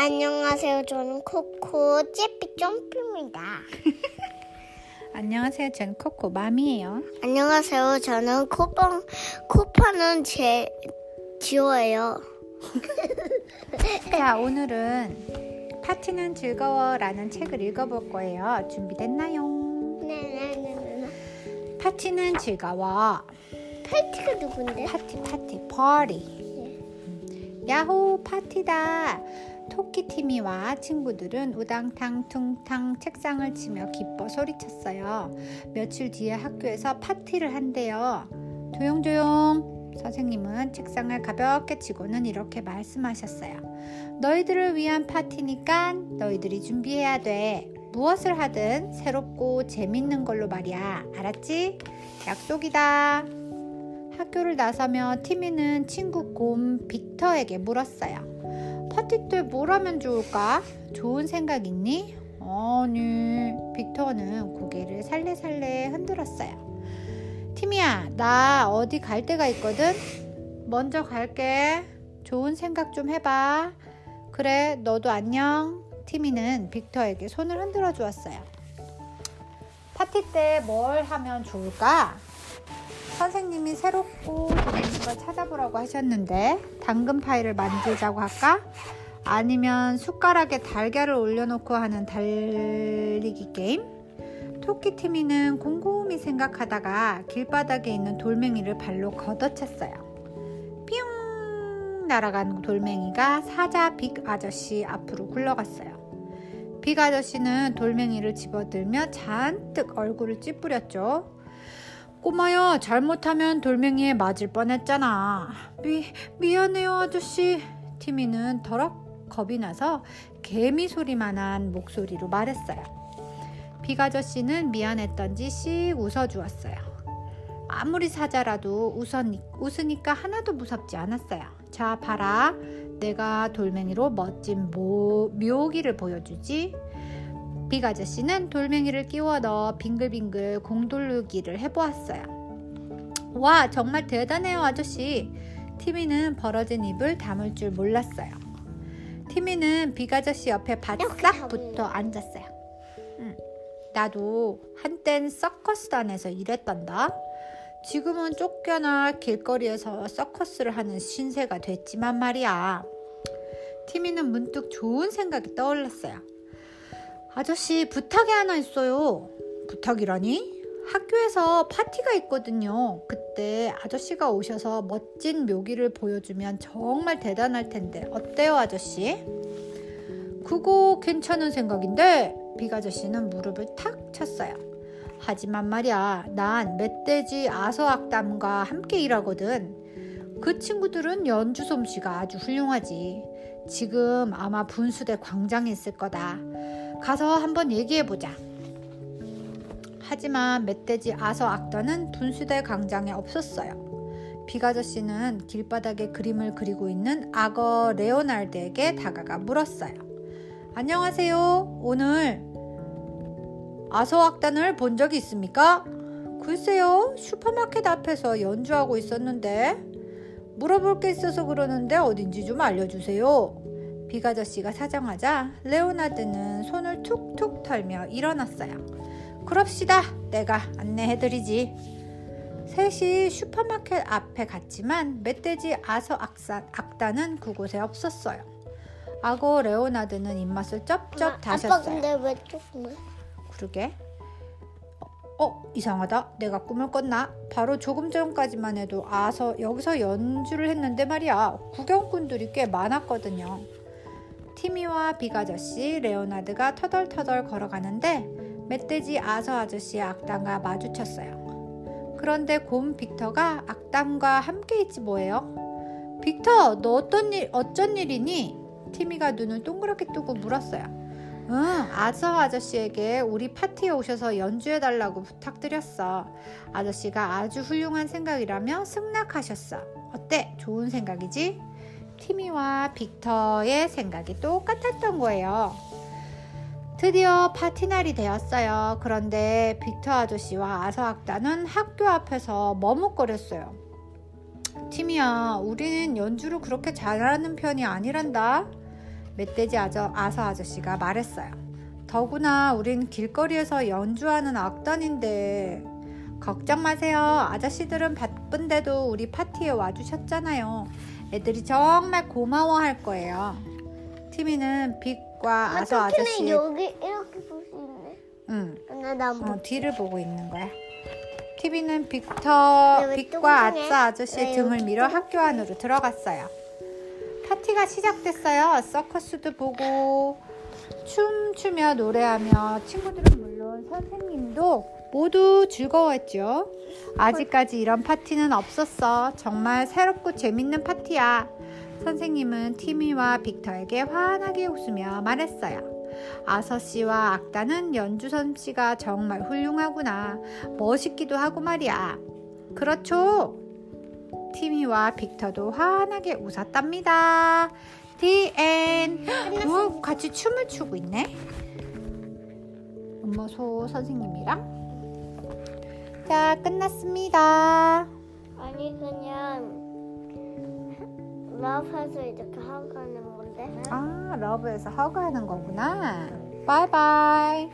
안녕하세요. 저는 코코 찌삐 점프입니다. 안녕하세요. 저는 코코 맘이에요. 안녕하세요. 저는 코빵 코파는 제 지호예요. 자, 오늘은 파티는 즐거워라는 책을 읽어볼 거예요. 준비됐나요? 네네네네. 파티는 즐거워. 파티가 누군데? 파티, 파티, 파티. 야호, 파티다. 토끼 티미와 친구들은 우당탕 퉁탕 책상을 치며 기뻐 소리쳤어요. 며칠 뒤에 학교에서 파티를 한대요. 조용조용. 선생님은 책상을 가볍게 치고는 이렇게 말씀하셨어요. 너희들을 위한 파티니까 너희들이 준비해야 돼. 무엇을 하든 새롭고 재밌는 걸로 말이야. 알았지? 약속이다. 학교를 나서며 티미는 친구 곰 빅터에게 물었어요. 파티 때 뭘 하면 좋을까? 좋은 생각 있니? 아니, 빅터는 고개를 살래살래 흔들었어요. 티미야, 나 어디 갈 데가 있거든? 먼저 갈게. 좋은 생각 좀 해봐. 그래, 너도 안녕. 티미는 빅터에게 손을 흔들어 주었어요. 파티 때 뭘 하면 좋을까? 선생님이 새롭고 재밌는 걸 찾아보라고 하셨는데 당근 파이를 만들자고 할까? 아니면 숟가락에 달걀을 올려놓고 하는 달리기 게임? 토끼 티미는 곰곰이 생각하다가 길바닥에 있는 돌멩이를 발로 걷어찼어요. 뿅 날아간 돌멩이가 사자 빅 아저씨 앞으로 굴러갔어요. 빅 아저씨는 돌멩이를 집어들며 잔뜩 얼굴을 찌푸렸죠. 꼬마야, 잘못하면 돌멩이에 맞을 뻔했잖아. 미, 미안해요, 아저씨. 티미는 더럭 겁이 나서 개미 소리만한 목소리로 말했어요. 빅 아저씨는 미안했던지 씩 웃어주었어요. 아무리 사자라도 웃었니, 웃으니까 하나도 무섭지 않았어요. 자, 봐라. 내가 돌멩이로 멋진 모, 묘기를 보여주지. 빅 아저씨는 돌멩이를 끼워 넣어 빙글빙글 공돌르기를 해보았어요. 와, 정말 대단해요, 아저씨. 티미는 벌어진 입을 다물 줄 몰랐어요. 티미는 빅 아저씨 옆에 바싹 붙어 앉았어요. 응, 나도 한땐 서커스단에서 일했단다. 지금은 쫓겨나 길거리에서 서커스를 하는 신세가 됐지만 말이야. 티미는 문득 좋은 생각이 떠올랐어요. 아저씨 부탁이 하나 있어요. 부탁이라니? 학교에서 파티가 있거든요. 그때 아저씨가 오셔서 멋진 묘기를 보여주면 정말 대단할 텐데 어때요, 아저씨? 그거 괜찮은 생각인데 빅 아저씨는 무릎을 탁 쳤어요. 하지만 말이야, 난 멧돼지 아서악담과 함께 일하거든. 그 친구들은 연주 솜씨가 아주 훌륭하지. 지금 아마 분수대 광장에 있을 거다. 가서 한번 얘기해보자. 하지만 멧돼지 아서 악단은 분수대 광장에 없었어요. 빅아저씨는 길바닥에 그림을 그리고 있는 악어 레오날드에게 다가가 물었어요. 안녕하세요. 오늘 아서 악단을 본 적이 있습니까? 글쎄요. 슈퍼마켓 앞에서 연주하고 있었는데 물어볼 게 있어서 그러는데 어딘지 좀 알려주세요. 빅 아저씨가 사정하자 레오나드는 손을 툭툭 털며 일어났어요. 그럽시다. 내가 안내해드리지. 셋이 슈퍼마켓 앞에 갔지만 멧돼지 아서 악사, 악단은 그곳에 없었어요. 악어 레오나드는 입맛을 쩝쩝 다셨어요. 아빠 근데 왜 조금만? 그러게. 어, 어, 이상하다. 내가 꿈을 꿨나? 바로 조금 전까지만 해도 아서 여기서 연주를 했는데 말이야. 구경꾼들이 꽤 많았거든요. 티미와 빅 아저씨, 레오나드가 터덜터덜 걸어가는데 멧돼지 아서 아저씨의 악당과 마주쳤어요. 그런데 곰 빅터가 악당과 함께 있지 뭐예요? 빅터, 너 어떤 일, 어쩐 일이니? 티미가 눈을 동그랗게 뜨고 물었어요. 응, 아서 아저씨에게 우리 파티에 오셔서 연주해달라고 부탁드렸어. 아저씨가 아주 훌륭한 생각이라며 승낙하셨어. 어때? 좋은 생각이지? 티미와 빅터의 생각이 똑같았던 거예요. 드디어 파티 날이 되었어요. 그런데 빅터 아저씨와 아서악단은 학교 앞에서 머뭇거렸어요. 티미야, 우리는 연주를 그렇게 잘하는 편이 아니란다. 멧돼지 아저, 아서 아저씨가 말했어요. 더구나 우린 길거리에서 연주하는 악단인데 걱정 마세요. 아저씨들은 바쁜데도 우리 파티에 와주셨잖아요. 애들이 정말 고마워할 거예요. 티미는 빅과 아서 아저씨, 여기 이렇게 볼 수 있네. 응, 근데 난 못. 어, 뒤를 보고 있는 거야. 티비는 빅터, 왜 빅과? 아싸 아저씨의 왜 등을 밀어 학교 안으로 들어갔어요. 파티가 시작됐어요. 서커스도 보고 춤추며 노래하며 친구들은 물론 선생님도 모두 즐거웠죠. 아직까지 이런 파티는 없었어. 정말 새롭고 재밌는 파티야. 선생님은 티미와 빅터에게 환하게 웃으며 말했어요. 아서 씨와 악단은 연주선 씨가 정말 훌륭하구나. 멋있기도 하고 말이야. 그렇죠. 티미와 빅터도 환하게 웃었답니다. 디엔. 우 같이 춤을 추고 있네. 엄마소 선생님이랑. 자, 끝났습니다. 아니 그냥 러브해서 이렇게 하고 가는 건데. 아, 러브에서 허그하는 거구나. 바이바이.